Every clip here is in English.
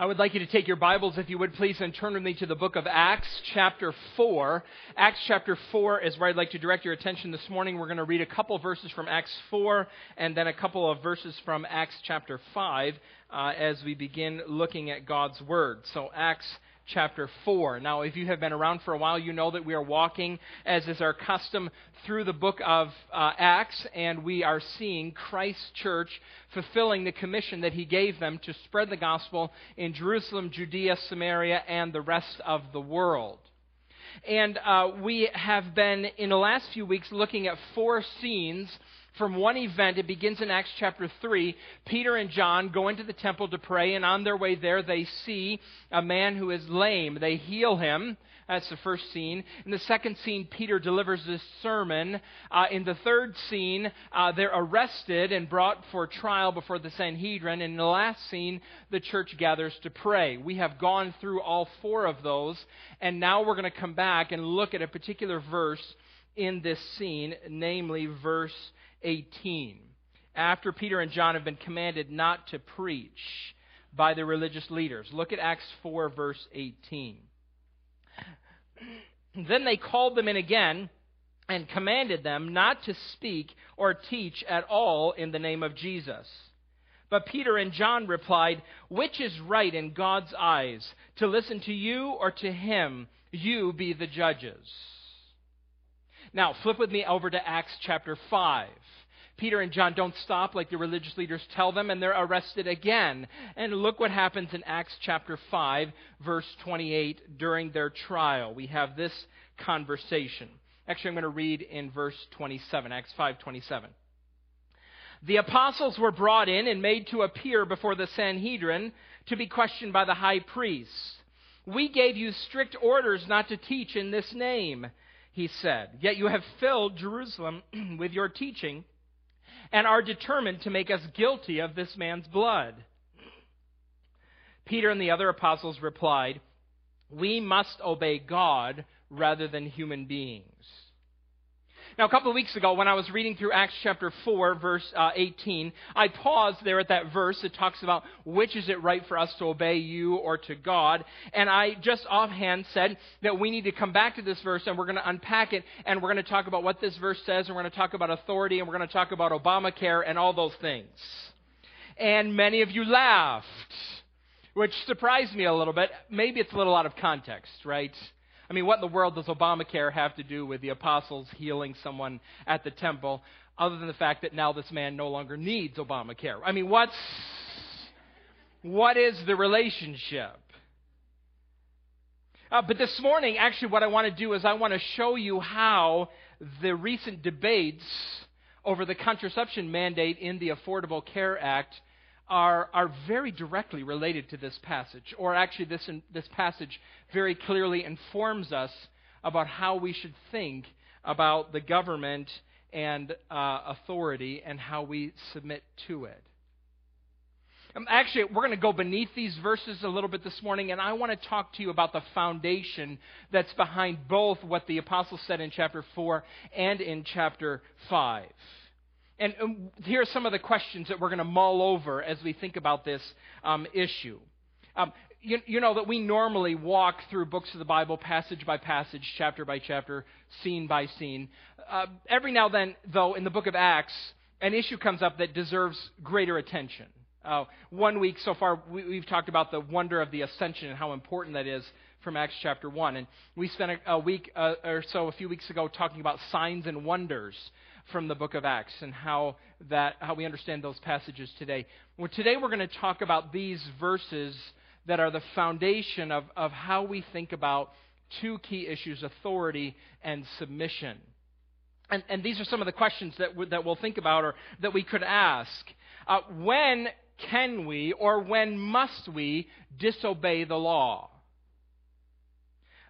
I would like you to take your Bibles, if you would please, and turn with me to the book of Acts, chapter 4. Acts, chapter 4 is where I'd like to direct your attention this morning. We're going to read a couple verses from Acts 4 and then a couple of verses from Acts, chapter 5, uh, as we begin looking at God's Word. So, Acts chapter 4. Now, if you have been around for a while, you know that we are walking, as is our custom, through the book of uh, Acts, and we are seeing Christ's church fulfilling the commission that he gave them to spread the gospel in Jerusalem, Judea, Samaria, and the rest of the world. And uh, we have been, in the last few weeks, looking at four scenes from one event. It begins in Acts chapter 3. Peter and John go into the temple to pray, and on their way there, they see a man who is lame. They heal him. That's the first scene. In the second scene, Peter delivers this sermon. Uh, in the third scene, uh, they're arrested and brought for trial before the Sanhedrin. And in the last scene, the church gathers to pray. We have gone through all four of those, and now we're going to come back and look at a particular verse in this scene, namely verse 18. After Peter and John have been commanded not to preach by the religious leaders. Look at Acts 4, verse 18. Then they called them in again and commanded them not to speak or teach at all in the name of Jesus. But Peter and John replied, Which is right in God's eyes, to listen to you or to him? You be the judges. Now, flip with me over to Acts chapter 5. Peter and John don't stop like the religious leaders tell them, and they're arrested again. And look what happens in Acts chapter 5, verse 28, during their trial. We have this conversation. Actually, I'm going to read in verse 27, Acts 5 27. The apostles were brought in and made to appear before the Sanhedrin to be questioned by the high priests. We gave you strict orders not to teach in this name, he said. Yet you have filled Jerusalem with your teaching and are determined to make us guilty of this man's blood. Peter and the other apostles replied, We must obey God rather than human beings. Now, a couple of weeks ago, when I was reading through Acts chapter 4, verse uh, 18, I paused there at that verse that talks about which is it right for us to obey you or to God. And I just offhand said that we need to come back to this verse and we're going to unpack it and we're going to talk about what this verse says and we're going to talk about authority and we're going to talk about Obamacare and all those things. And many of you laughed, which surprised me a little bit. Maybe it's a little out of context, right? I mean, what in the world does Obamacare have to do with the apostles healing someone at the temple, other than the fact that now this man no longer needs Obamacare? I mean, what's what is the relationship? Uh, but this morning, actually, what I want to do is I want to show you how the recent debates over the contraception mandate in the Affordable Care Act are, are very directly related to this passage, or actually, this, in, this passage very clearly informs us about how we should think about the government and uh, authority and how we submit to it. Um, actually, we're going to go beneath these verses a little bit this morning, and I want to talk to you about the foundation that's behind both what the apostle said in chapter 4 and in chapter 5. And um, here are some of the questions that we're going to mull over as we think about this um, issue. Um, you, you, know that we normally walk through books of the Bible passage by passage, chapter by chapter, scene by scene. Uh, every now and then, though, in the book of Acts, an issue comes up that deserves greater attention. Uh, one week so far, we, have talked about the wonder of the ascension and how important that is from Acts chapter 1. And we spent a, a week uh, or so a few weeks ago talking about signs and wonders from the book of Acts and how that how we understand those passages today. Well, today we're going to talk about these verses that are the foundation of, of how we think about two key issues authority and submission. And, and these are some of the questions that, w- that we'll think about or that we could ask. Uh, when can we or when must we disobey the law?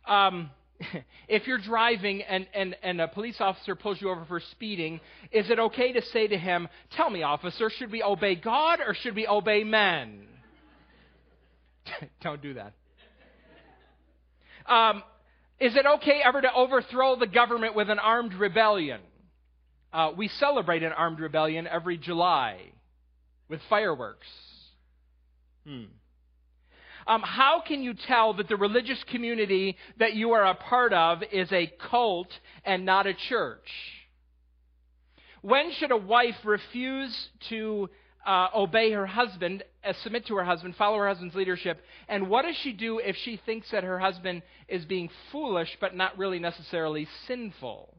Um, if you're driving and, and, and a police officer pulls you over for speeding, is it okay to say to him, Tell me, officer, should we obey God or should we obey men? Don't do that. Um, is it okay ever to overthrow the government with an armed rebellion? Uh, we celebrate an armed rebellion every July with fireworks. Hmm. Um, how can you tell that the religious community that you are a part of is a cult and not a church? When should a wife refuse to uh, obey her husband, uh, submit to her husband, follow her husband's leadership? And what does she do if she thinks that her husband is being foolish but not really necessarily sinful?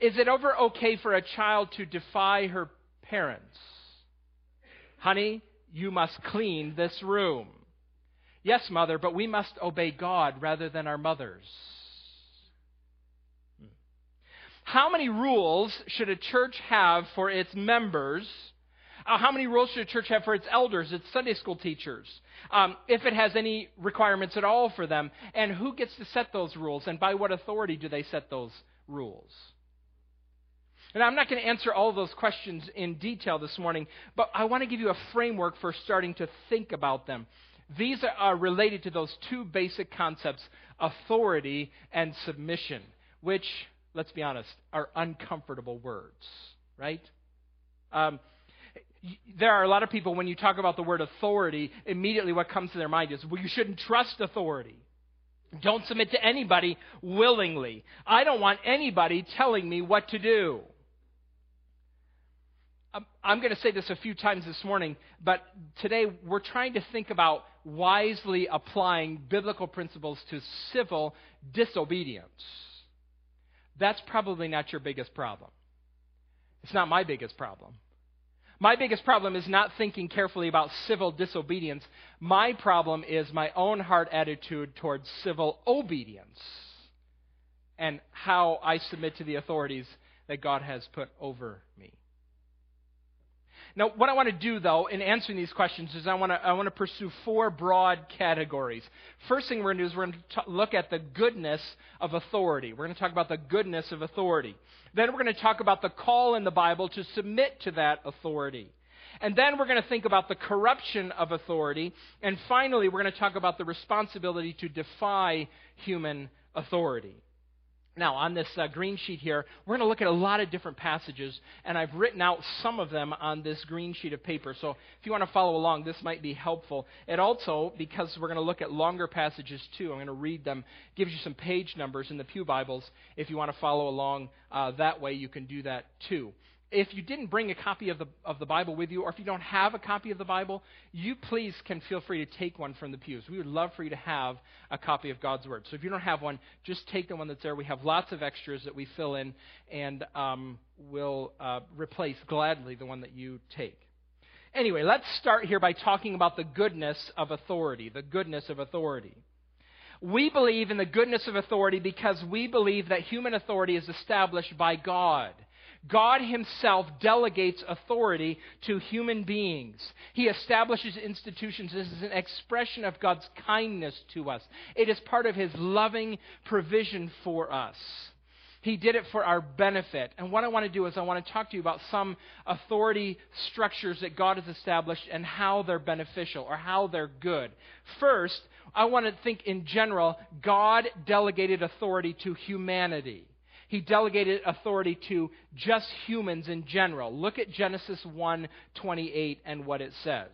Is it ever okay for a child to defy her parents? Honey, you must clean this room. Yes, mother, but we must obey God rather than our mothers. How many rules should a church have for its members? Uh, how many rules should a church have for its elders, its Sunday school teachers? Um, if it has any requirements at all for them. And who gets to set those rules? And by what authority do they set those rules? And I'm not going to answer all of those questions in detail this morning, but I want to give you a framework for starting to think about them. These are related to those two basic concepts authority and submission, which let's be honest, are uncomfortable words, right? Um, there are a lot of people, when you talk about the word authority, immediately what comes to their mind is, well, you shouldn't trust authority. Don't submit to anybody willingly. I don't want anybody telling me what to do. I'm going to say this a few times this morning, but today we're trying to think about wisely applying biblical principles to civil disobedience that's probably not your biggest problem. It's not my biggest problem. My biggest problem is not thinking carefully about civil disobedience. My problem is my own heart attitude towards civil obedience and how I submit to the authorities that God has put over me. Now, what I want to do, though, in answering these questions is I want to, I want to pursue four broad categories. First thing we're going to do is we're going to t- look at the goodness of authority. We're going to talk about the goodness of authority. Then we're going to talk about the call in the Bible to submit to that authority. And then we're going to think about the corruption of authority. And finally, we're going to talk about the responsibility to defy human authority. Now, on this uh, green sheet here, we're going to look at a lot of different passages, and I've written out some of them on this green sheet of paper. So if you want to follow along, this might be helpful. It also, because we're going to look at longer passages too, I'm going to read them, gives you some page numbers in the Pew Bibles. If you want to follow along uh, that way, you can do that too if you didn't bring a copy of the, of the Bible with you, or if you don't have a copy of the Bible, you please can feel free to take one from the pews. We would love for you to have a copy of God's Word. So if you don't have one, just take the one that's there. We have lots of extras that we fill in, and um, we'll uh, replace gladly the one that you take. Anyway, let's start here by talking about the goodness of authority. The goodness of authority. We believe in the goodness of authority because we believe that human authority is established by God. God Himself delegates authority to human beings. He establishes institutions. This is an expression of God's kindness to us, it is part of His loving provision for us. He did it for our benefit. And what I want to do is I want to talk to you about some authority structures that God has established and how they're beneficial or how they're good. First, I want to think in general, God delegated authority to humanity he delegated authority to just humans in general. Look at Genesis 1:28 and what it says.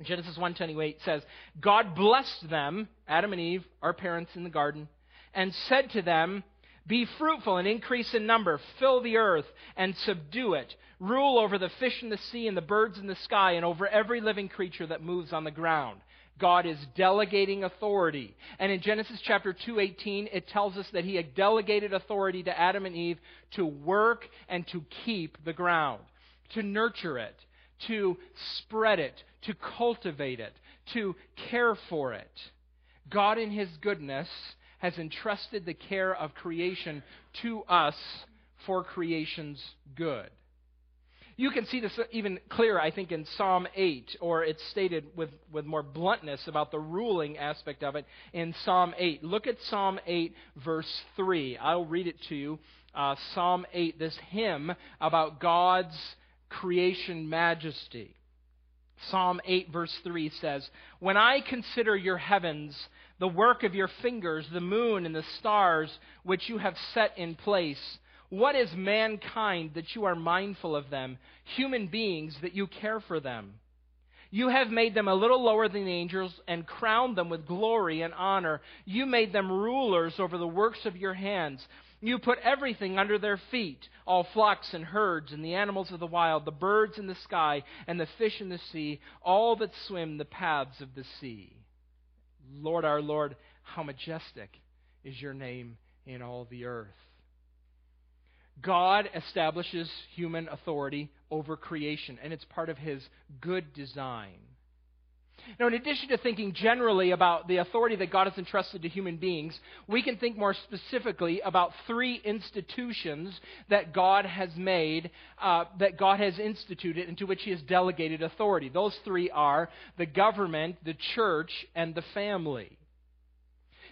Genesis 1:28 says, God blessed them, Adam and Eve, our parents in the garden, and said to them, be fruitful and increase in number, fill the earth and subdue it. Rule over the fish in the sea and the birds in the sky and over every living creature that moves on the ground. God is delegating authority. And in Genesis chapter 2:18 it tells us that he had delegated authority to Adam and Eve to work and to keep the ground, to nurture it, to spread it, to cultivate it, to care for it. God in his goodness has entrusted the care of creation to us for creation's good. You can see this even clearer, I think, in Psalm 8, or it's stated with, with more bluntness about the ruling aspect of it in Psalm 8. Look at Psalm 8, verse 3. I'll read it to you. Uh, Psalm 8, this hymn about God's creation majesty. Psalm 8, verse 3 says, When I consider your heavens, the work of your fingers, the moon and the stars which you have set in place, what is mankind that you are mindful of them, human beings that you care for them? You have made them a little lower than the angels and crowned them with glory and honor. You made them rulers over the works of your hands. You put everything under their feet all flocks and herds, and the animals of the wild, the birds in the sky, and the fish in the sea, all that swim the paths of the sea. Lord our Lord, how majestic is your name in all the earth. God establishes human authority over creation, and it's part of his good design. Now, in addition to thinking generally about the authority that God has entrusted to human beings, we can think more specifically about three institutions that God has made, uh, that God has instituted, into which He has delegated authority. Those three are the government, the church, and the family.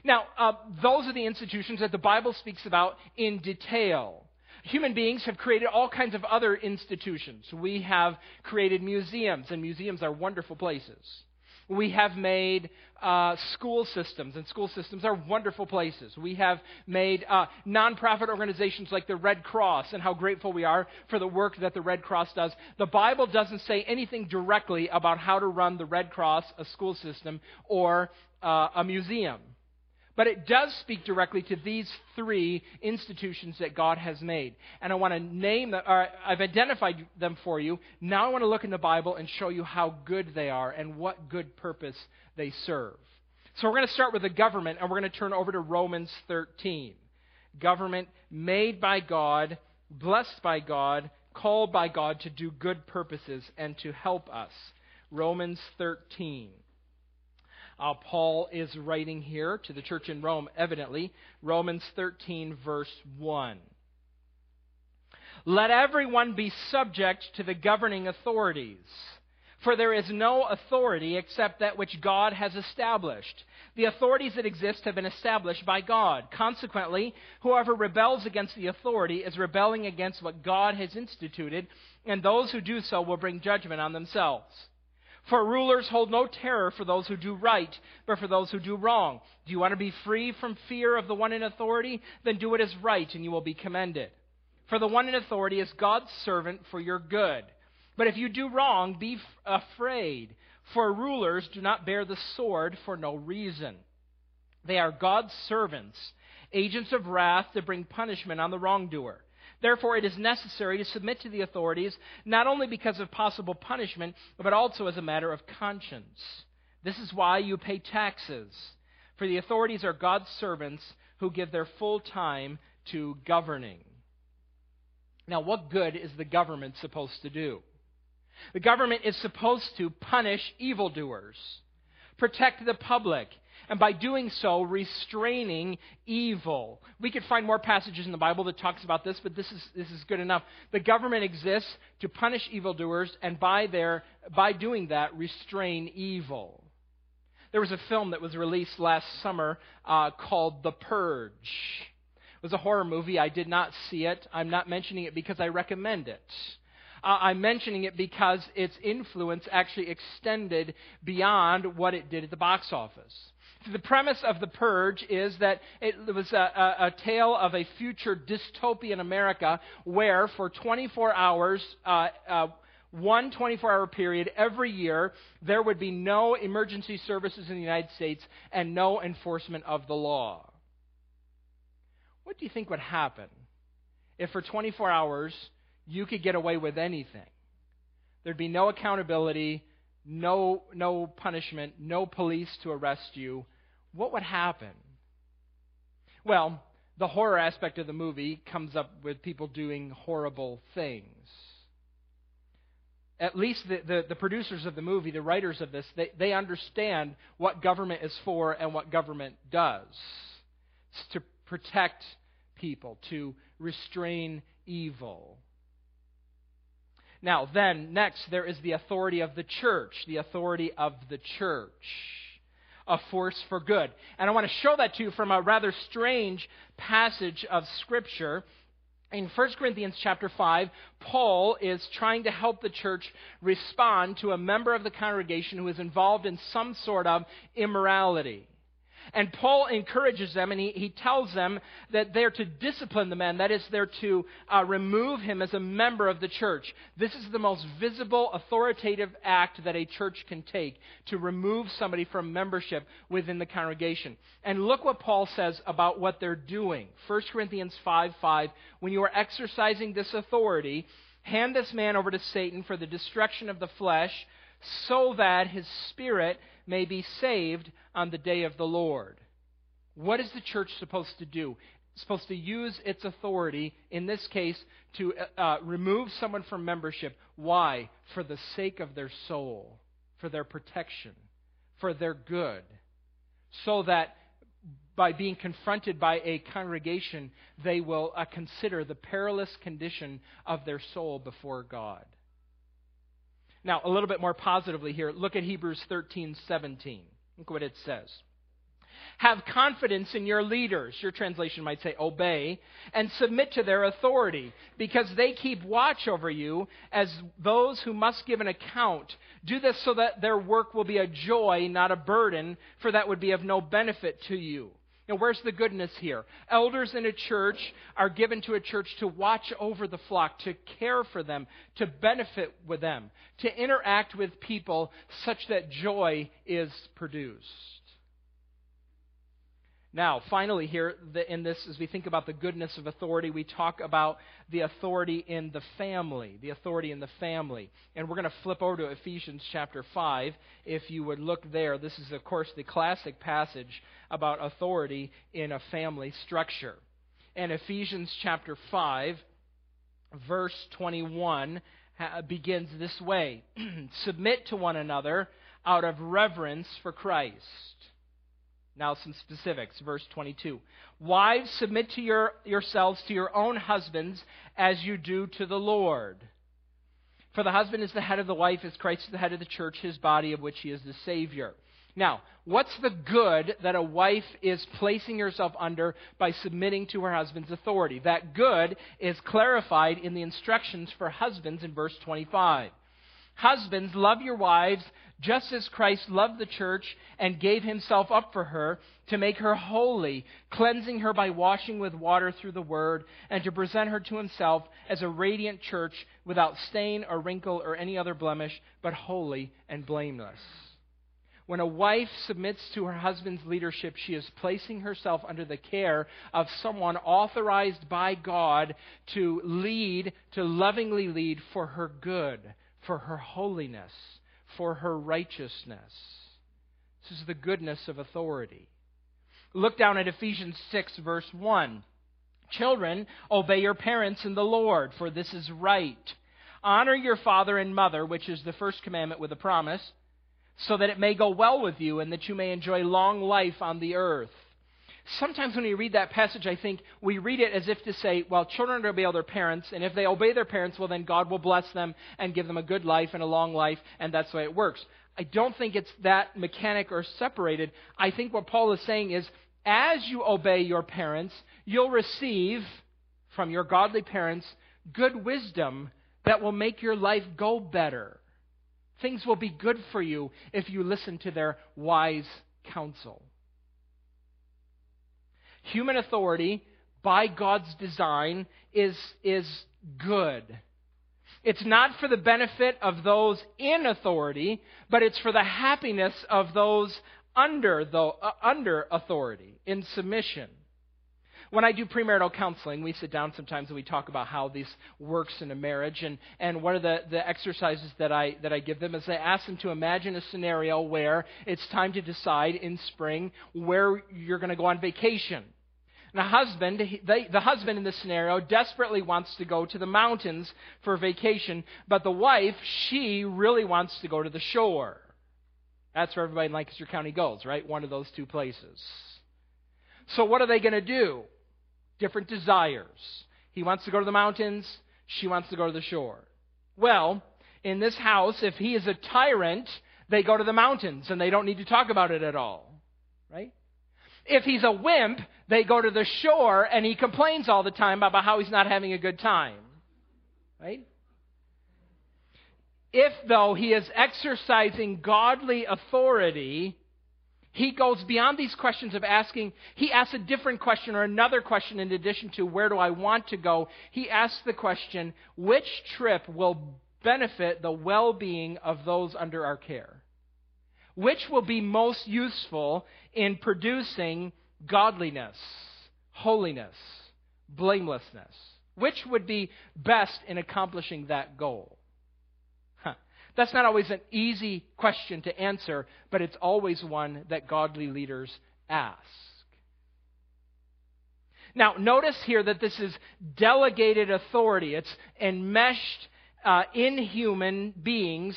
Now, uh, those are the institutions that the Bible speaks about in detail human beings have created all kinds of other institutions. We have created museums, and museums are wonderful places. We have made uh, school systems, and school systems are wonderful places. We have made uh, nonprofit organizations like the Red Cross, and how grateful we are for the work that the Red Cross does. The Bible doesn't say anything directly about how to run the Red Cross, a school system, or uh, a museum. But it does speak directly to these three institutions that God has made. And I want to name them, or I've identified them for you. Now I want to look in the Bible and show you how good they are and what good purpose they serve. So we're going to start with the government, and we're going to turn over to Romans 13. Government made by God, blessed by God, called by God to do good purposes and to help us. Romans 13. Uh, Paul is writing here to the church in Rome, evidently. Romans 13, verse 1. Let everyone be subject to the governing authorities. For there is no authority except that which God has established. The authorities that exist have been established by God. Consequently, whoever rebels against the authority is rebelling against what God has instituted, and those who do so will bring judgment on themselves. For rulers hold no terror for those who do right, but for those who do wrong. Do you want to be free from fear of the one in authority? Then do what is right, and you will be commended. For the one in authority is God's servant for your good. But if you do wrong, be f- afraid, for rulers do not bear the sword for no reason. They are God's servants, agents of wrath to bring punishment on the wrongdoer. Therefore, it is necessary to submit to the authorities, not only because of possible punishment, but also as a matter of conscience. This is why you pay taxes. For the authorities are God's servants who give their full time to governing. Now, what good is the government supposed to do? The government is supposed to punish evildoers, protect the public, and by doing so, restraining evil. We could find more passages in the Bible that talks about this, but this is, this is good enough. The government exists to punish evildoers, and by, their, by doing that, restrain evil. There was a film that was released last summer uh, called The Purge. It was a horror movie. I did not see it. I'm not mentioning it because I recommend it. Uh, I'm mentioning it because its influence actually extended beyond what it did at the box office the premise of The Purge is that it was a, a, a, tale of a future dystopian America where, for 24 hours, uh, uh, one 24 hour period every year, there would be no emergency services in the United States and no enforcement of the law. What do you think would happen if, for 24 hours, you could get away with anything? There'd be no accountability, no, no punishment, no police to arrest you what would happen? Well, the horror aspect of the movie comes up with people doing horrible things. At least the, the, the, producers of the movie, the writers of this, they, they understand what government is for and what government does. It's to protect people, to restrain evil. Now, then, next, there is the authority of the church. The authority of the church a force for good. And I want to show that to you from a rather strange passage of Scripture. In 1 Corinthians chapter 5, Paul is trying to help the church respond to a member of the congregation who is involved in some sort of immorality. And Paul encourages them and he, he tells them that they're to discipline the man. That is, they're to uh, remove him as a member of the church. This is the most visible, authoritative act that a church can take to remove somebody from membership within the congregation. And look what Paul says about what they're doing. 1 Corinthians 5 5. When you are exercising this authority, hand this man over to Satan for the destruction of the flesh so that his spirit may be saved on the day of the Lord. What is the church supposed to do? It's supposed to use its authority, in this case, to uh, uh, remove someone from membership. Why? For the sake of their soul, for their protection, for their good. So that by being confronted by a congregation, they will uh, consider the perilous condition of their soul before God. Now, a little bit more positively here, look at Hebrews 13 17. Look what it says. Have confidence in your leaders. Your translation might say obey, and submit to their authority, because they keep watch over you as those who must give an account. Do this so that their work will be a joy, not a burden, for that would be of no benefit to you. Now, where's the goodness here? Elders in a church are given to a church to watch over the flock, to care for them, to benefit with them, to interact with people such that joy is produced. Now, finally, here in this, as we think about the goodness of authority, we talk about the authority in the family. The authority in the family. And we're going to flip over to Ephesians chapter 5. If you would look there, this is, of course, the classic passage about authority in a family structure. And Ephesians chapter 5, verse 21, begins this way Submit to one another out of reverence for Christ. Now, some specifics. Verse 22. Wives, submit to your, yourselves to your own husbands as you do to the Lord. For the husband is the head of the wife, as Christ is the head of the church, his body, of which he is the Savior. Now, what's the good that a wife is placing herself under by submitting to her husband's authority? That good is clarified in the instructions for husbands in verse 25. Husbands, love your wives just as Christ loved the church and gave himself up for her to make her holy, cleansing her by washing with water through the word, and to present her to himself as a radiant church without stain or wrinkle or any other blemish, but holy and blameless. When a wife submits to her husband's leadership, she is placing herself under the care of someone authorized by God to lead, to lovingly lead for her good, for her holiness for her righteousness. This is the goodness of authority. Look down at Ephesians 6, verse 1. Children, obey your parents in the Lord, for this is right. Honor your father and mother, which is the first commandment with a promise, so that it may go well with you and that you may enjoy long life on the earth. Sometimes when we read that passage, I think we read it as if to say, well, children obey their parents, and if they obey their parents, well, then God will bless them and give them a good life and a long life, and that's the way it works. I don't think it's that mechanic or separated. I think what Paul is saying is, as you obey your parents, you'll receive from your godly parents good wisdom that will make your life go better. Things will be good for you if you listen to their wise counsel. Human authority, by God's design, is, is good. It's not for the benefit of those in authority, but it's for the happiness of those under, the, uh, under authority, in submission. When I do premarital counseling, we sit down sometimes and we talk about how this works in a marriage. And, and one of the, the exercises that I, that I give them is I ask them to imagine a scenario where it's time to decide in spring where you're going to go on vacation. The husband, they, the husband in this scenario desperately wants to go to the mountains for vacation, but the wife, she really wants to go to the shore. That's where everybody in Lancaster County goes, right? One of those two places. So what are they going to do? Different desires. He wants to go to the mountains, she wants to go to the shore. Well, in this house, if he is a tyrant, they go to the mountains and they don't need to talk about it at all. Right? If he's a wimp, they go to the shore and he complains all the time about how he's not having a good time. Right? If, though, he is exercising godly authority, he goes beyond these questions of asking, he asks a different question or another question in addition to where do I want to go. He asks the question, which trip will benefit the well being of those under our care? Which will be most useful in producing godliness, holiness, blamelessness? Which would be best in accomplishing that goal? That's not always an easy question to answer, but it's always one that godly leaders ask. Now, notice here that this is delegated authority. It's enmeshed uh, in human beings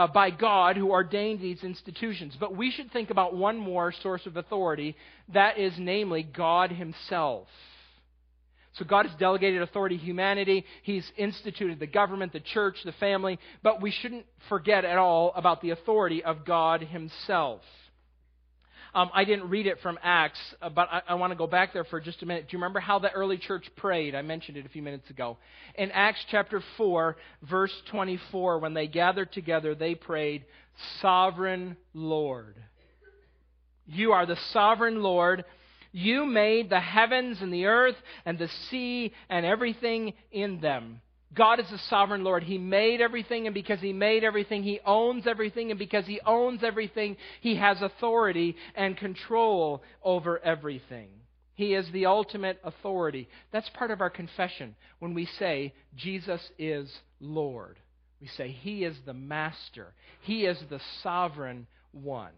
uh, by God who ordained these institutions. But we should think about one more source of authority that is, namely, God Himself. So God has delegated authority to humanity. He's instituted the government, the church, the family. But we shouldn't forget at all about the authority of God Himself. Um, I didn't read it from Acts, uh, but I, I want to go back there for just a minute. Do you remember how the early church prayed? I mentioned it a few minutes ago. In Acts chapter 4, verse 24, when they gathered together, they prayed, Sovereign Lord. You are the sovereign Lord. You made the heavens and the earth and the sea and everything in them. God is the sovereign Lord. He made everything, and because He made everything, He owns everything, and because He owns everything, He has authority and control over everything. He is the ultimate authority. That's part of our confession when we say, Jesus is Lord. We say, He is the Master, He is the sovereign one.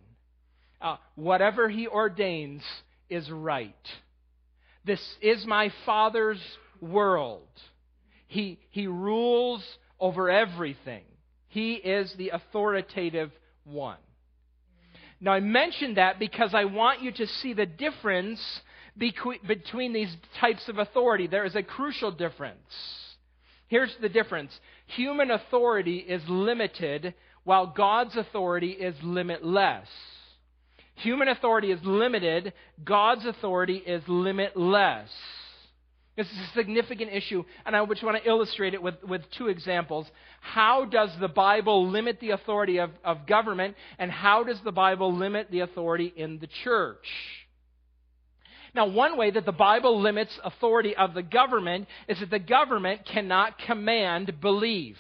Uh, whatever He ordains is right. This is my Father's world. He, he rules over everything. He is the authoritative one. Now, I mention that because I want you to see the difference between these types of authority. There is a crucial difference. Here's the difference human authority is limited, while God's authority is limitless. Human authority is limited, God's authority is limitless. This is a significant issue, and I just want to illustrate it with, with two examples. How does the Bible limit the authority of, of government, and how does the Bible limit the authority in the church? Now, one way that the Bible limits authority of the government is that the government cannot command belief.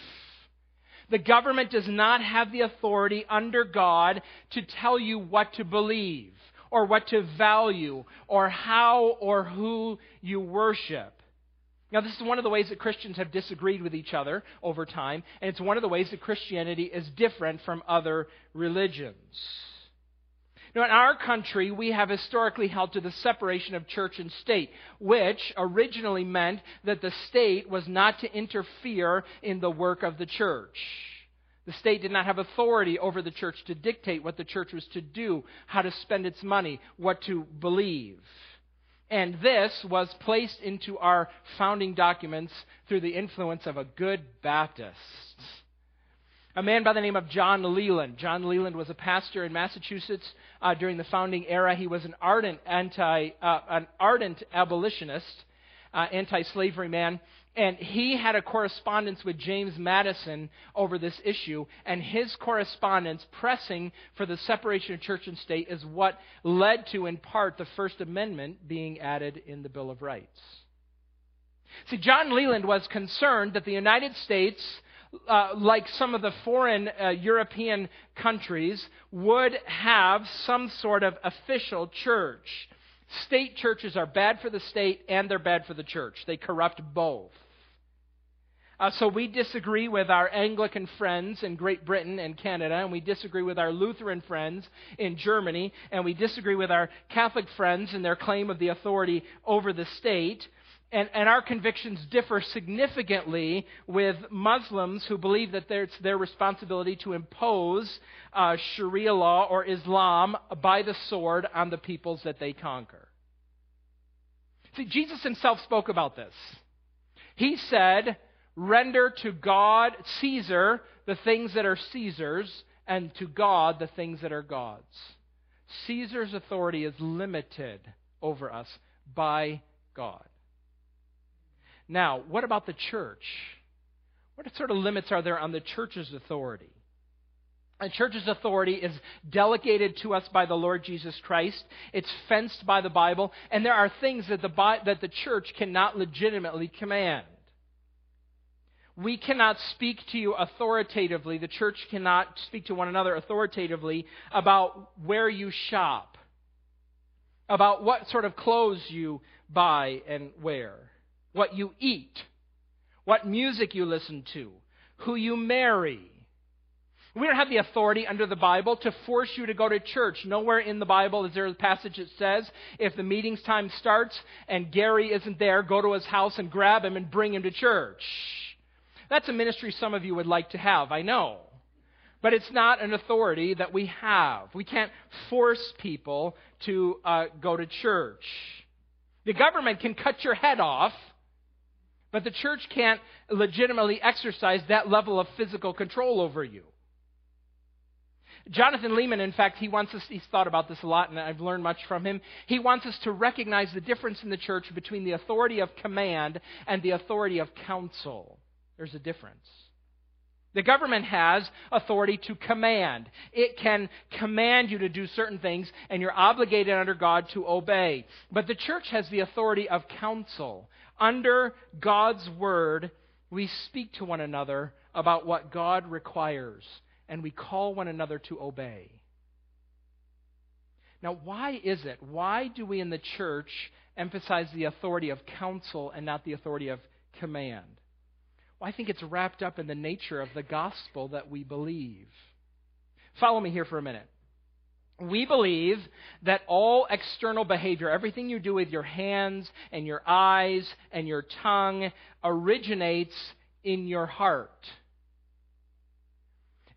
The government does not have the authority under God to tell you what to believe or what to value or how or who you worship. Now, this is one of the ways that Christians have disagreed with each other over time, and it's one of the ways that Christianity is different from other religions. Now, in our country, we have historically held to the separation of church and state, which originally meant that the state was not to interfere in the work of the church. The state did not have authority over the church to dictate what the church was to do, how to spend its money, what to believe. And this was placed into our founding documents through the influence of a good Baptist. A man by the name of John Leland. John Leland was a pastor in Massachusetts uh, during the founding era. He was an ardent anti, uh, an ardent abolitionist, uh, anti-slavery man. And he had a correspondence with James Madison over this issue, and his correspondence pressing for the separation of church and state is what led to, in part, the First Amendment being added in the Bill of Rights. See, John Leland was concerned that the United States, uh, like some of the foreign uh, European countries, would have some sort of official church. State churches are bad for the state and they're bad for the church. They corrupt both. Uh, so we disagree with our Anglican friends in Great Britain and Canada, and we disagree with our Lutheran friends in Germany, and we disagree with our Catholic friends in their claim of the authority over the state. And, and, our convictions differ significantly with Muslims who believe that it's their responsibility to impose uh, Sharia law or Islam by the sword on the peoples that they conquer. See, Jesus himself spoke about this. He said, Render to God, Caesar, the things that are Caesar's, and to God the things that are God's. Caesar's authority is limited over us by God. Now, what about the church? What sort of limits are there on the church's authority? A church's authority is delegated to us by the Lord Jesus Christ. It's fenced by the Bible, and there are things that the, that the church cannot legitimately command. We cannot speak to you authoritatively, the church cannot speak to one another authoritatively about where you shop, about what sort of clothes you buy and wear, what you eat, what music you listen to, who you marry we don't have the authority under the Bible to force you to go to church. Nowhere in the Bible is there a passage that says if the meeting's time starts and Gary isn't there, go to his house and grab him and bring him to church. That's a ministry some of you would like to have, I know. But it's not an authority that we have. We can't force people to uh, go to church. The government can cut your head off, but the church can't legitimately exercise that level of physical control over you. Jonathan Leeman, in fact, he wants us, he's thought about this a lot, and I've learned much from him. He wants us to recognize the difference in the church between the authority of command and the authority of counsel. There's a difference. The government has authority to command. It can command you to do certain things, and you're obligated under God to obey. But the church has the authority of counsel. Under God's word, we speak to one another about what God requires and we call one another to obey. Now, why is it? Why do we in the church emphasize the authority of counsel and not the authority of command? Well, I think it's wrapped up in the nature of the gospel that we believe. Follow me here for a minute. We believe that all external behavior, everything you do with your hands and your eyes and your tongue, originates in your heart.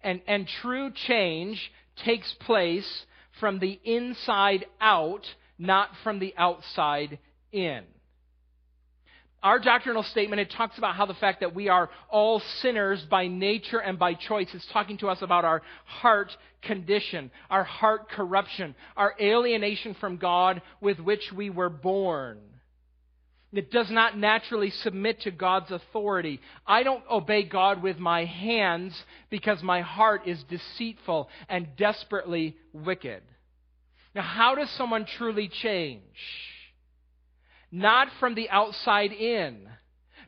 And, and true change takes place from the inside out, not from the outside in. Our doctrinal statement, it talks about how the fact that we are all sinners by nature and by choice. is talking to us about our heart condition, our heart corruption, our alienation from God with which we were born. It does not naturally submit to God's authority. I don't obey God with my hands because my heart is deceitful and desperately wicked. Now, how does someone truly change? Not from the outside in,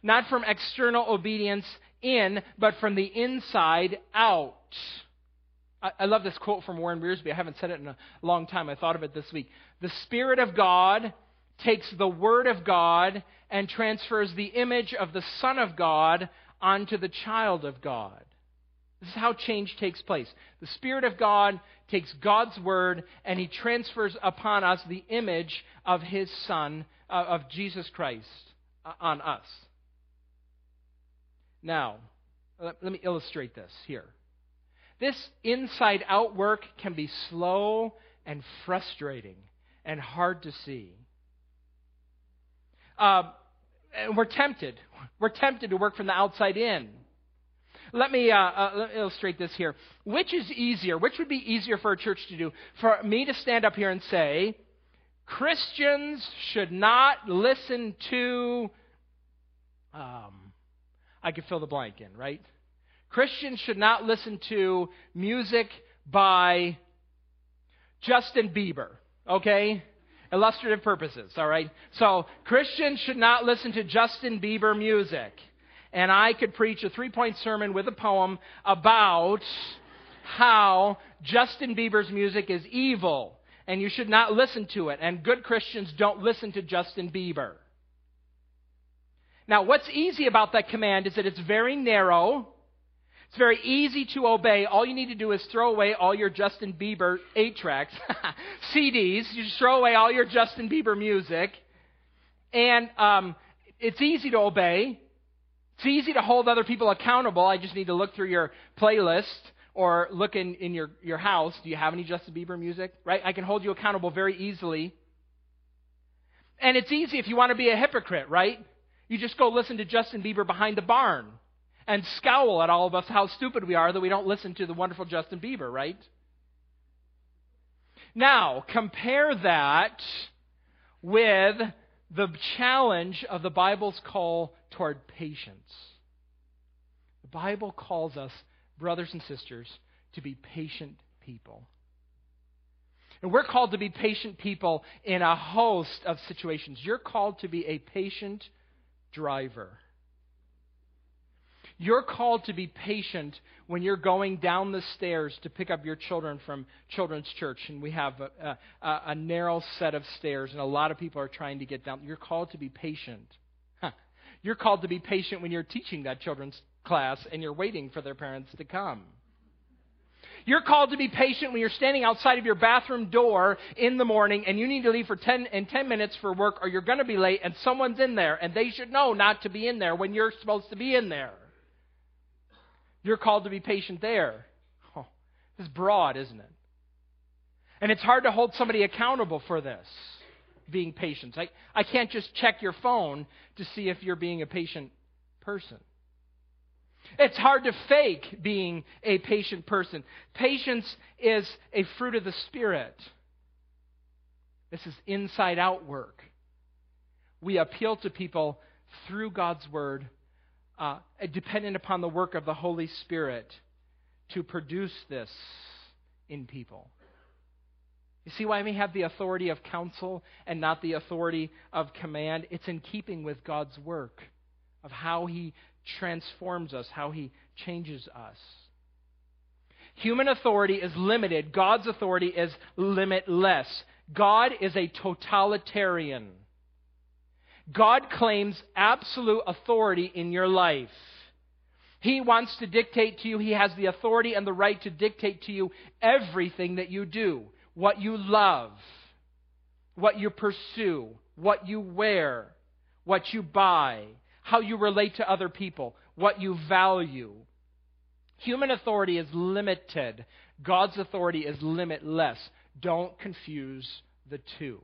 not from external obedience in, but from the inside out. I, I love this quote from Warren Wiersbe. I haven't said it in a long time. I thought of it this week. The Spirit of God takes the Word of God and transfers the image of the Son of God onto the child of God. This is how change takes place. The Spirit of God takes God's Word and He transfers upon us the image of His Son, of Jesus Christ, uh, on us. Now, let, let me illustrate this here. This inside out work can be slow and frustrating and hard to see. Uh, and we're tempted. We're tempted to work from the outside in. Let me, uh, uh, let me illustrate this here. Which is easier? Which would be easier for a church to do? For me to stand up here and say, Christians should not listen to, um, I could fill the blank in, right? Christians should not listen to music by Justin Bieber, okay? illustrative purposes, all right? So, Christians should not listen to Justin Bieber music. And I could preach a three point sermon with a poem about how Justin Bieber's music is evil and you should not listen to it. And good Christians don't listen to Justin Bieber. Now, what's easy about that command is that it's very narrow it's very easy to obey. All you need to do is throw away all your Justin Bieber 8 tracks, CDs. You just throw away all your Justin Bieber music. And um, it's easy to obey. It's easy to hold other people accountable. I just need to look through your playlist or look in, in your, your house. Do you have any Justin Bieber music? Right? I can hold you accountable very easily. And it's easy if you want to be a hypocrite, right? You just go listen to Justin Bieber behind the barn and scowl at all of us how stupid we are that we don't listen to the wonderful Justin Bieber, right? Now, compare that with the challenge of the Bible's call toward patience. The Bible calls us, brothers and sisters, to be patient people. And we're called to be patient people in a host of situations. You're called to be a patient driver. You're called to be patient when you're going down the stairs to pick up your children from children's church, and we have a, a, a narrow set of stairs, and a lot of people are trying to get down. You're called to be patient. Huh. You're called to be patient when you're teaching that children's class and you're waiting for their parents to come. You're called to be patient when you're standing outside of your bathroom door in the morning and you need to leave for 10 and 10 minutes for work or you're going to be late and someone's in there and they should know not to be in there when you're supposed to be in there. You're called to be patient there. Oh, this broad, isn't it? And it's hard to hold somebody accountable for this, being patient. I, I can't just check your phone to see if you're being a patient person. It's hard to fake being a patient person. Patience is a fruit of the Spirit. This is inside out work. We appeal to people through God's Word, uh, dependent upon the work of the Holy Spirit, to produce this in people. You see why we have the authority of counsel and not the authority of command? It's in keeping with God's work of how He transforms us, how he changes us. Human authority is limited, God's authority is limitless. God is a totalitarian. God claims absolute authority in your life. He wants to dictate to you, He has the authority and the right to dictate to you everything that you do, what you love, what you pursue, what you wear, what you buy, how you relate to other people, what you value. Human authority is limited, God's authority is limitless. Don't confuse the two.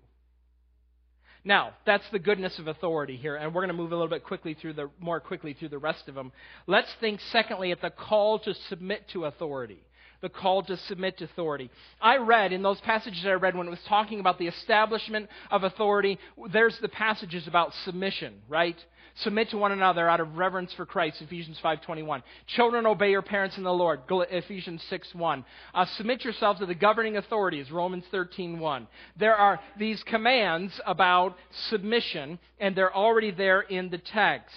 Now, that's the goodness of authority here, and we're going to move a little bit quickly through the more quickly through the rest of them. Let's think secondly at the call to submit to authority the call to submit to authority. I read in those passages I read when it was talking about the establishment of authority, there's the passages about submission, right? Submit to one another out of reverence for Christ, Ephesians 5.21. Children, obey your parents in the Lord, Ephesians 6.1. Uh, submit yourselves to the governing authorities, Romans 13.1. There are these commands about submission, and they're already there in the text.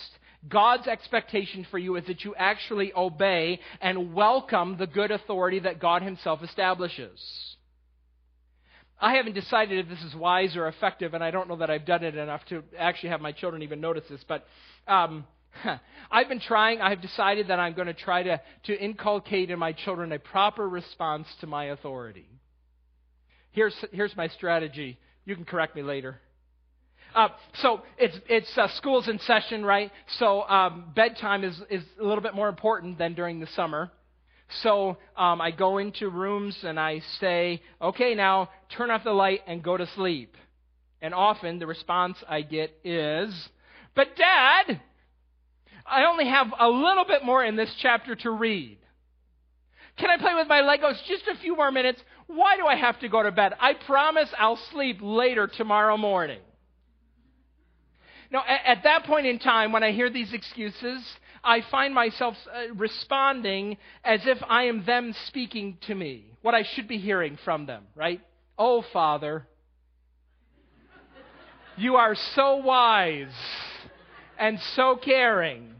God's expectation for you is that you actually obey and welcome the good authority that God Himself establishes. I haven't decided if this is wise or effective, and I don't know that I've done it enough to actually have my children even notice this, but um, I've been trying, I've decided that I'm going to try to, to inculcate in my children a proper response to my authority. Here's, here's my strategy. You can correct me later. Uh, so it's it's uh, school's in session, right? So um, bedtime is is a little bit more important than during the summer. So um, I go into rooms and I say, "Okay, now turn off the light and go to sleep." And often the response I get is, "But Dad, I only have a little bit more in this chapter to read." Can I play with my Legos just a few more minutes? Why do I have to go to bed? I promise I'll sleep later tomorrow morning. Now, at, at that point in time, when I hear these excuses, I find myself uh, responding as if I am them speaking to me, what I should be hearing from them, right? Oh, Father, you are so wise and so caring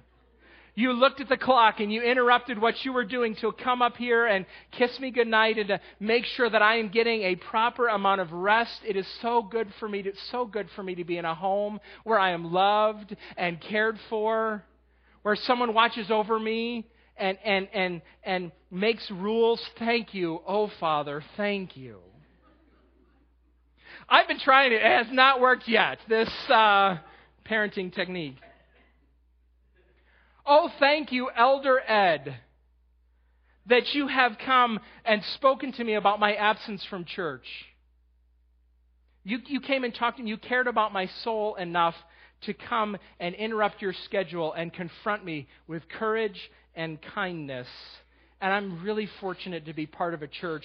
you looked at the clock and you interrupted what you were doing to come up here and kiss me goodnight and to make sure that I am getting a proper amount of rest. It is so good for me to, so good for me to be in a home where I am loved and cared for, where someone watches over me and, and, and, and makes rules. Thank you. Oh, Father, thank you. I've been trying it. It has not worked yet, this uh, parenting technique. Oh, thank you, Elder Ed, that you have come and spoken to me about my absence from church. You, you came and talked to me. You cared about my soul enough to come and interrupt your schedule and confront me with courage and kindness. And I'm really fortunate to be part of a church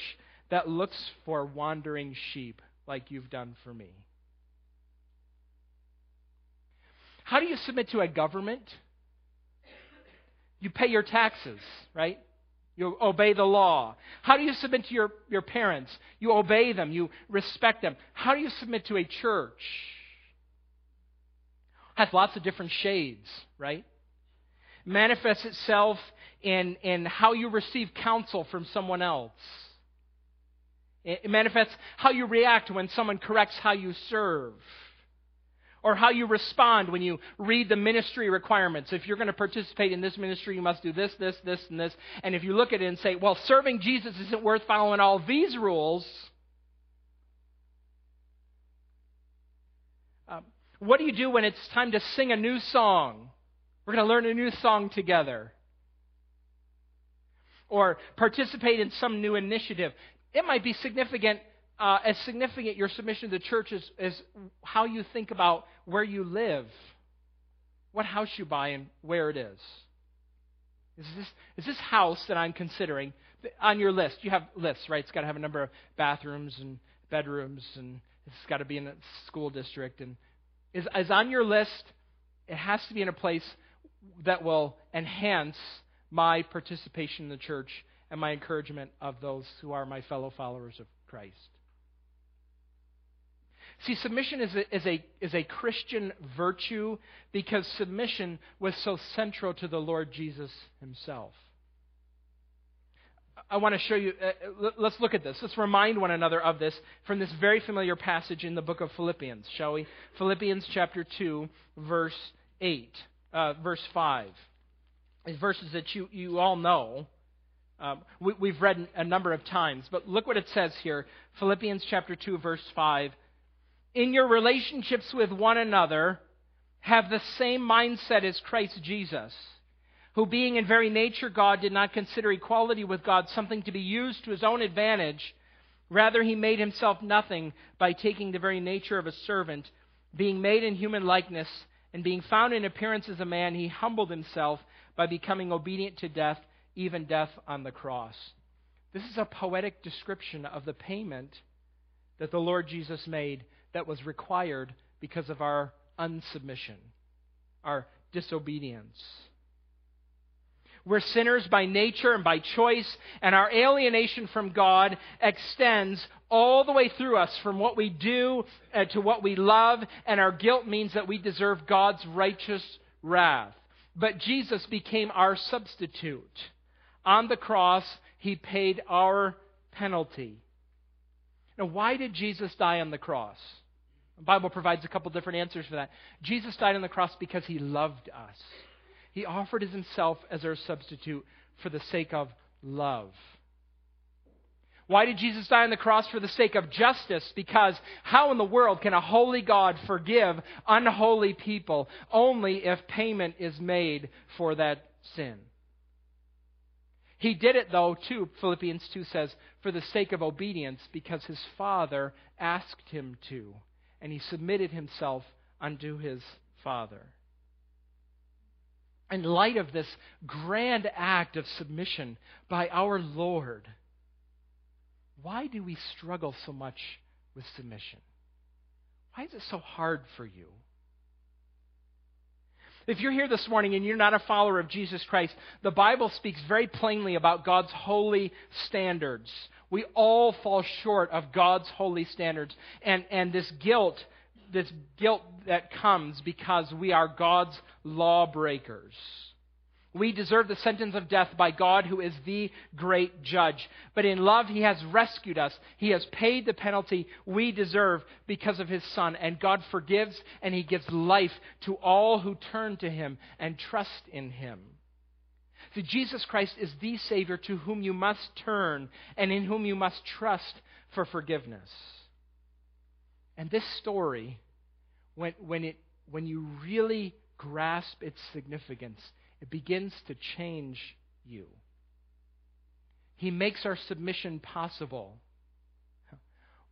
that looks for wandering sheep like you've done for me. How do you submit to a government? You pay your taxes, right? You obey the law. How do you submit to your, your parents? You obey them. You respect them. How do you submit to a church? Has lots of different shades, right? Manifests itself in, in how you receive counsel from someone else. It manifests how you react when someone corrects how you serve or how you respond when you read the ministry requirements. If you're going to participate in this ministry, you must do this, this, this, and this. And if you look at it and say, well, serving Jesus isn't worth following all these rules, um, what do you do when it's time to sing a new song? We're going to learn a new song together. Or participate in some new initiative. It might be significant uh, as significant your submission to the church is, is how you think about where you live, what house you buy, and where it is. Is this, is this house that I'm considering on your list? You have lists, right? It's got to have a number of bathrooms and bedrooms, and it's got to be in a school district. And is, is on your list, it has to be in a place that will enhance my participation in the church and my encouragement of those who are my fellow followers of Christ. See, submission is a, is, a, is a Christian virtue because submission was so central to the Lord Jesus himself. I want to show you, uh, let's look at this. Let's remind one another of this from this very familiar passage in the book of Philippians, shall we? Philippians chapter 2, verse 8, uh, verse 5. These verses that you, you all know. Um, we, have read a number of times, but look what it says here Philippians chapter 2, verse 5 in your relationships with one another, have the same mindset as Christ Jesus, who, being in very nature God, did not consider equality with God something to be used to his own advantage. Rather, he made himself nothing by taking the very nature of a servant, being made in human likeness, and being found in appearance as a man, he humbled himself by becoming obedient to death, even death on the cross. This is a poetic description of the payment that the Lord Jesus made that was required because of our unsubmission, our disobedience. We're sinners by nature and by choice, and our alienation from God extends all the way through us from what we do uh, to what we love, and our guilt means that we deserve God's righteous wrath. But Jesus became our substitute. On the cross, he paid our penalty. Now, why did Jesus die on the cross? The Bible provides a couple different answers for that. Jesus died on the cross because he loved us. He offered himself as our substitute for the sake of love. Why did Jesus die on the cross? For the sake of justice. Because how in the world can a holy God forgive unholy people only if payment is made for that sin? He did it, though, too, Philippians 2 says, for the sake of obedience, because his Father asked him to and he submitted himself unto his Father. In light of this grand act of submission by our Lord, why do we struggle so much with submission? Why is it so hard for you? If you're here this morning and you're not a follower of Jesus Christ, the Bible speaks very plainly about God's holy standards. We all fall short of God's holy standards. And, and this guilt, this guilt that comes because we are God's lawbreakers. We deserve the sentence of death by God, who is the great judge. But in love, He has rescued us. He has paid the penalty we deserve because of His Son. And God forgives and He gives life to all who turn to Him and trust in Him. See, Jesus Christ is the Savior to whom you must turn and in whom you must trust for forgiveness. And this story, when, when, it, when you really grasp its significance, it begins to change you. He makes our submission possible.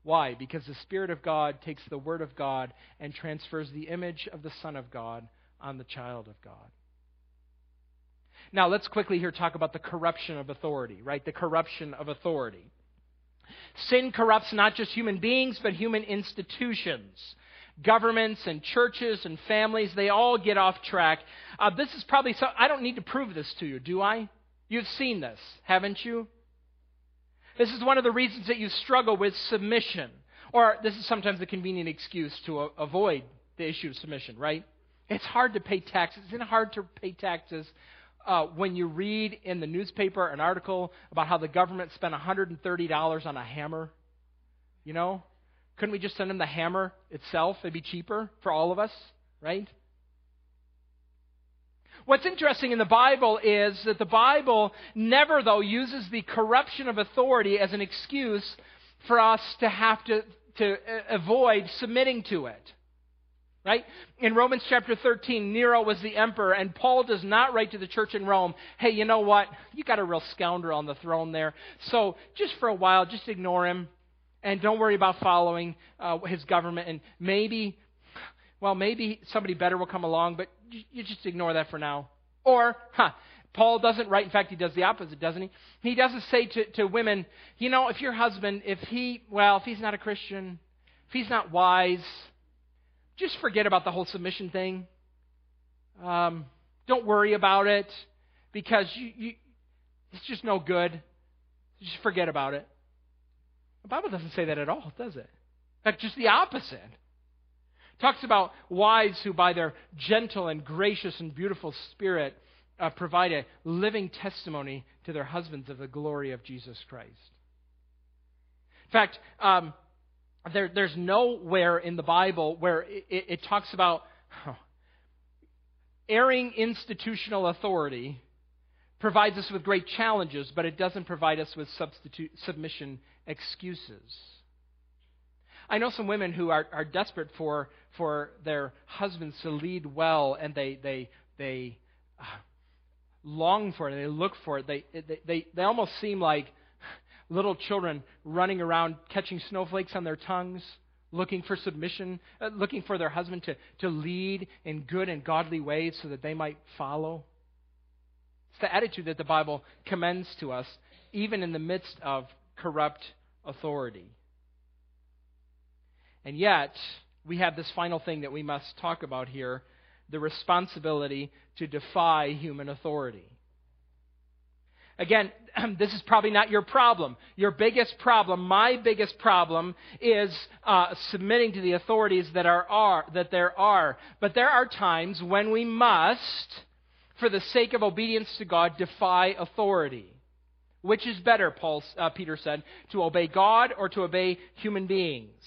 Why? Because the Spirit of God takes the Word of God and transfers the image of the Son of God on the child of God. Now, let's quickly here talk about the corruption of authority, right? The corruption of authority. Sin corrupts not just human beings, but human institutions. Governments and churches and families, they all get off track. Uh, this is probably so, I don't need to prove this to you, do I? You've seen this, haven't you? This is one of the reasons that you struggle with submission. Or this is sometimes a convenient excuse to a- avoid the issue of submission, right? It's hard to pay taxes. Isn't it hard to pay taxes uh, when you read in the newspaper an article about how the government spent $130 on a hammer? You know? Couldn't we just send them the hammer itself? It'd be cheaper for all of us, right? What's interesting in the Bible is that the Bible never, though, uses the corruption of authority as an excuse for us to have to, to avoid submitting to it. Right? In Romans chapter 13, Nero was the emperor, and Paul does not write to the church in Rome, hey, you know what? You got a real scoundrel on the throne there. So just for a while, just ignore him, and don't worry about following uh, his government. And maybe, well, maybe somebody better will come along, but you just ignore that for now. Or, huh, Paul doesn't write, in fact, he does the opposite, doesn't he? He doesn't say to, to women, you know, if your husband, if he, well, if he's not a Christian, if he's not wise, just forget about the whole submission thing. Um, don't worry about it because you, you, it's just no good. Just forget about it. The Bible doesn't say that at all, does it? In fact, just the opposite It talks about wives who, by their gentle and gracious and beautiful spirit, uh, provide a living testimony to their husbands of the glory of Jesus Christ. In fact, um, there, there's nowhere in the Bible where it, it talks about oh, erring institutional authority provides us with great challenges, but it doesn't provide us with substitute, submission excuses. I know some women who are, are desperate for, for their husbands to lead well, and they, they, they uh, long for it, they look for it. They, they, they, they almost seem like little children running around catching snowflakes on their tongues, looking for submission, uh, looking for their husband to, to lead in good and godly ways so that they might follow. It's the attitude that the Bible commends to us, even in the midst of corrupt authority. And yet, we have this final thing that we must talk about here the responsibility to defy human authority. Again, this is probably not your problem. Your biggest problem, my biggest problem, is uh, submitting to the authorities that are, are that there are. But there are times when we must, for the sake of obedience to God, defy authority. Which is better, Paul, uh, Peter said, to obey God or to obey human beings?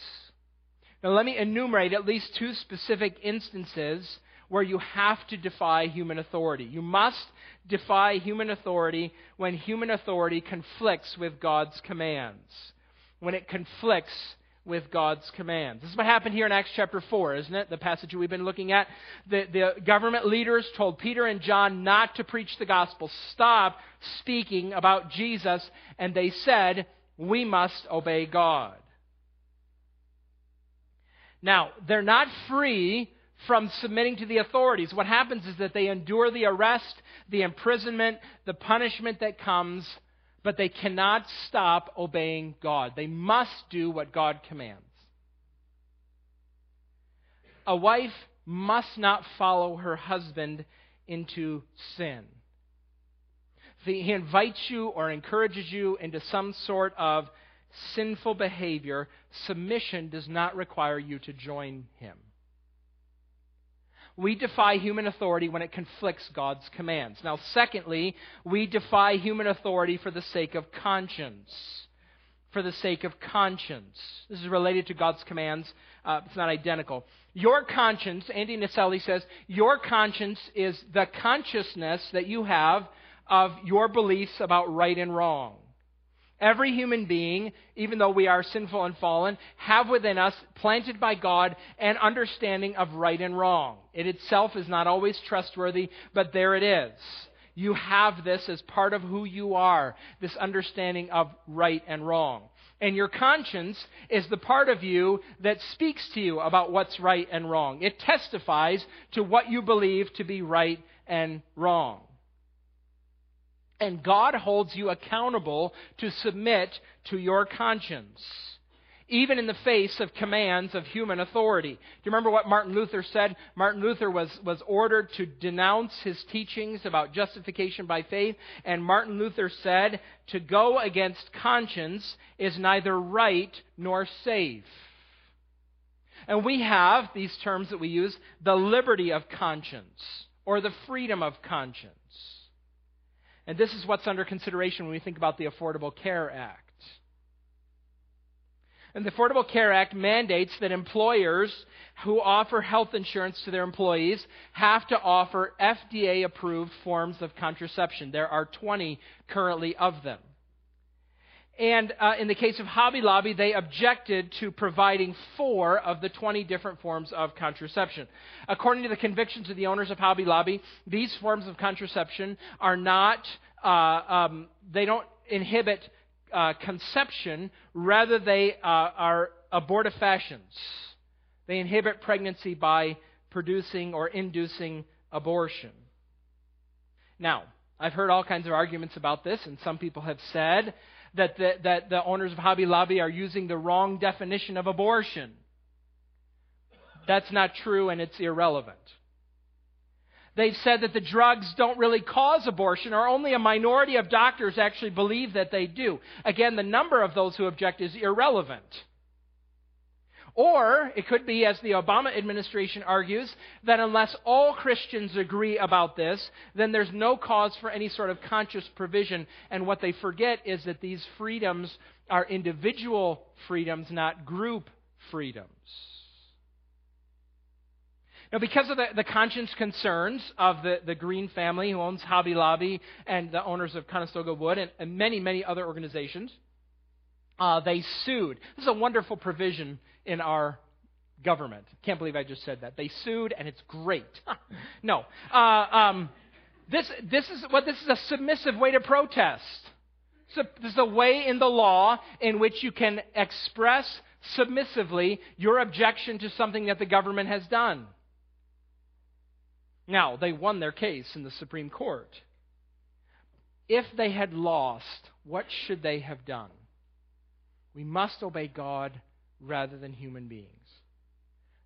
Now, let me enumerate at least two specific instances where you have to defy human authority. You must defy human authority when human authority conflicts with God's commands. When it conflicts with God's commands. This is what happened here in Acts chapter 4, isn't it? The passage we've been looking at. The, the government leaders told Peter and John not to preach the gospel. Stop speaking about Jesus. And they said, We must obey God. Now, they're not free from submitting to the authorities. What happens is that they endure the arrest, the imprisonment, the punishment that comes, but they cannot stop obeying God. They must do what God commands. A wife must not follow her husband into sin. He invites you or encourages you into some sort of sinful behavior, submission does not require you to join him. We defy human authority when it conflicts God's commands. Now, secondly, we defy human authority for the sake of conscience. For the sake of conscience. This is related to God's commands. Uh, it's not identical. Your conscience, Andy Naselli says, your conscience is the consciousness that you have of your beliefs about right and wrong. Every human being, even though we are sinful and fallen, have within us, planted by God, an understanding of right and wrong. It itself is not always trustworthy, but there it is. You have this as part of who you are, this understanding of right and wrong. And your conscience is the part of you that speaks to you about what's right and wrong. It testifies to what you believe to be right and wrong. And God holds you accountable to submit to your conscience. even in the face of commands of human authority. Do you remember what Martin Luther said? Martin Luther was, was ordered to denounce his teachings about justification by faith, and Martin Luther said, To go against conscience is neither right nor safe. And we have these terms that we use the liberty of conscience or the freedom of conscience. And this is what's under consideration when we think about the Affordable Care Act. And the Affordable Care Act mandates that employers who offer health insurance to their employees have to offer FDA approved forms of contraception. There are 20 currently of them. And uh, in the case of Hobby Lobby, they objected to providing four of the 20 different forms of contraception. According to the convictions of the owners of Hobby Lobby, these forms of contraception are not, uh, um, they don't inhibit uh, conception, rather, they uh, are abortifacients. They inhibit pregnancy by producing or inducing abortion. Now, I've heard all kinds of arguments about this, and some people have said that the, that the owners of Hobby Lobby are using the wrong definition of abortion. That's not true, and it's irrelevant. They've said that the drugs don't really cause abortion, or only a minority of doctors actually believe that they do. Again, the number of those who object is irrelevant. Or it could be, as the Obama administration argues, that unless all Christians agree about this, then there's no cause for any sort of conscious provision. And what they forget is that these freedoms are individual freedoms, not group freedoms. Now, because of the, the conscience concerns of the, the Green family who owns Hobby Lobby and the owners of Conestoga Wood and, and many, many other organizations, uh, they sued. This is a wonderful provision in our government. Can't believe I just said that. They sued, and it's great. no. Uh, um, this, this is what this is a submissive way to protest. So this is a way in the law in which you can express submissively your objection to something that the government has done. Now, they won their case in the Supreme Court. If they had lost, what should they have done? We must obey God rather than human beings.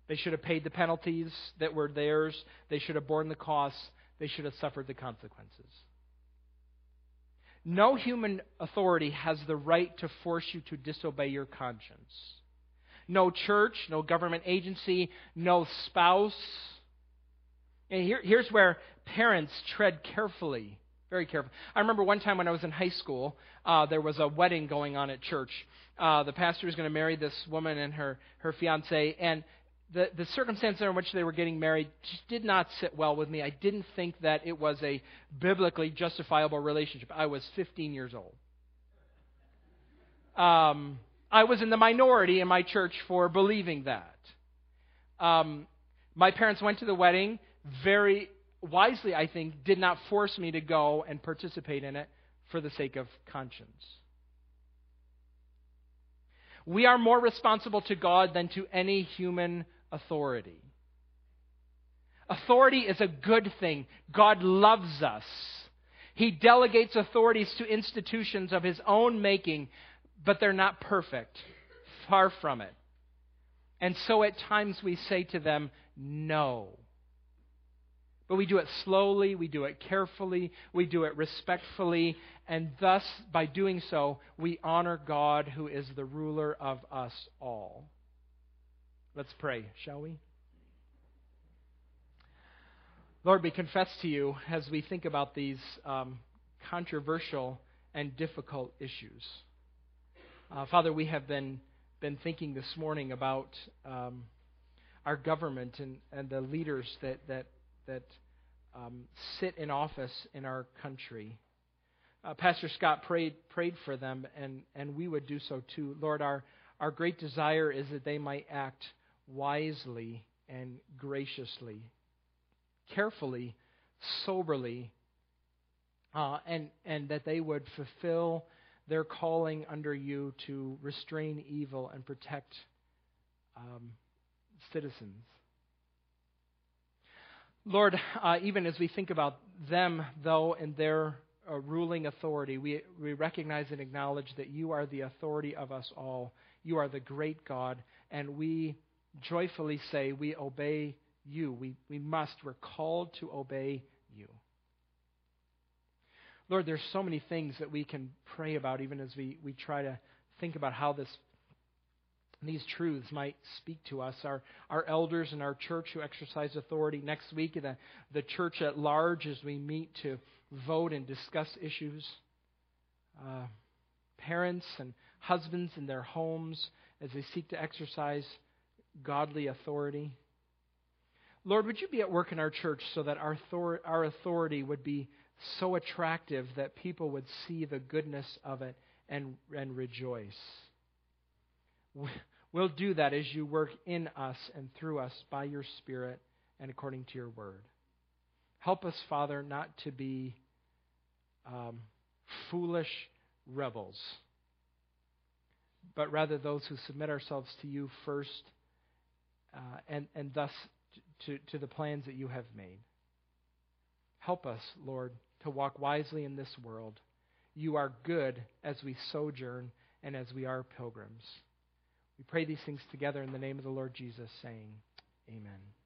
They should have paid the penalties that were theirs, they should have borne the costs, they should have suffered the consequences. No human authority has the right to force you to disobey your conscience. No church, no government agency, no spouse, and here, here's where parents tread carefully, very carefully. I remember one time when I was in high school, uh, there was a wedding going on at church. Uh, the pastor was going to marry this woman and her, her fiance, and the, the circumstances in which they were getting married just did not sit well with me. I didn't think that it was a biblically justifiable relationship. I was 15 years old. Um, I was in the minority in my church for believing that. Um, my parents went to the wedding very wisely, I think, did not force me to go and participate in it for the sake of conscience. We are more responsible to God than to any human authority. Authority is a good thing. God loves us. He delegates authorities to institutions of His own making, but they're not perfect. Far from it. And so at times we say to them, no. But we do it slowly, we do it carefully, we do it respectfully, and thus, by doing so, we honor God who is the ruler of us all. Let's pray, shall we? Lord, we confess to you as we think about these um, controversial and difficult issues. Uh, Father, we have been, been thinking this morning about um, our government and, and the leaders that, that that um, sit in office in our country. Uh, Pastor Scott prayed prayed for them, and and we would do so too. Lord, our our great desire is that they might act wisely and graciously, carefully, soberly, uh, and and that they would fulfill their calling under you to restrain evil and protect um, citizens. Lord, uh, even as we think about them, though, and their uh, ruling authority, we, we recognize and acknowledge that you are the authority of us all. You are the great God, and we joyfully say we obey you. We, we must. We're called to obey you. Lord, there's so many things that we can pray about even as we, we try to think about how this these truths might speak to us. Our, our elders in our church who exercise authority next week, and the, the church at large as we meet to vote and discuss issues. Uh, parents and husbands in their homes as they seek to exercise godly authority. Lord, would you be at work in our church so that our, our authority would be so attractive that people would see the goodness of it and, and rejoice? We'll do that as you work in us and through us by your Spirit and according to your word. Help us, Father, not to be um, foolish rebels, but rather those who submit ourselves to you first uh, and, and thus to, to the plans that you have made. Help us, Lord, to walk wisely in this world. You are good as we sojourn and as we are pilgrims. We pray these things together in the name of the Lord Jesus, saying, Amen.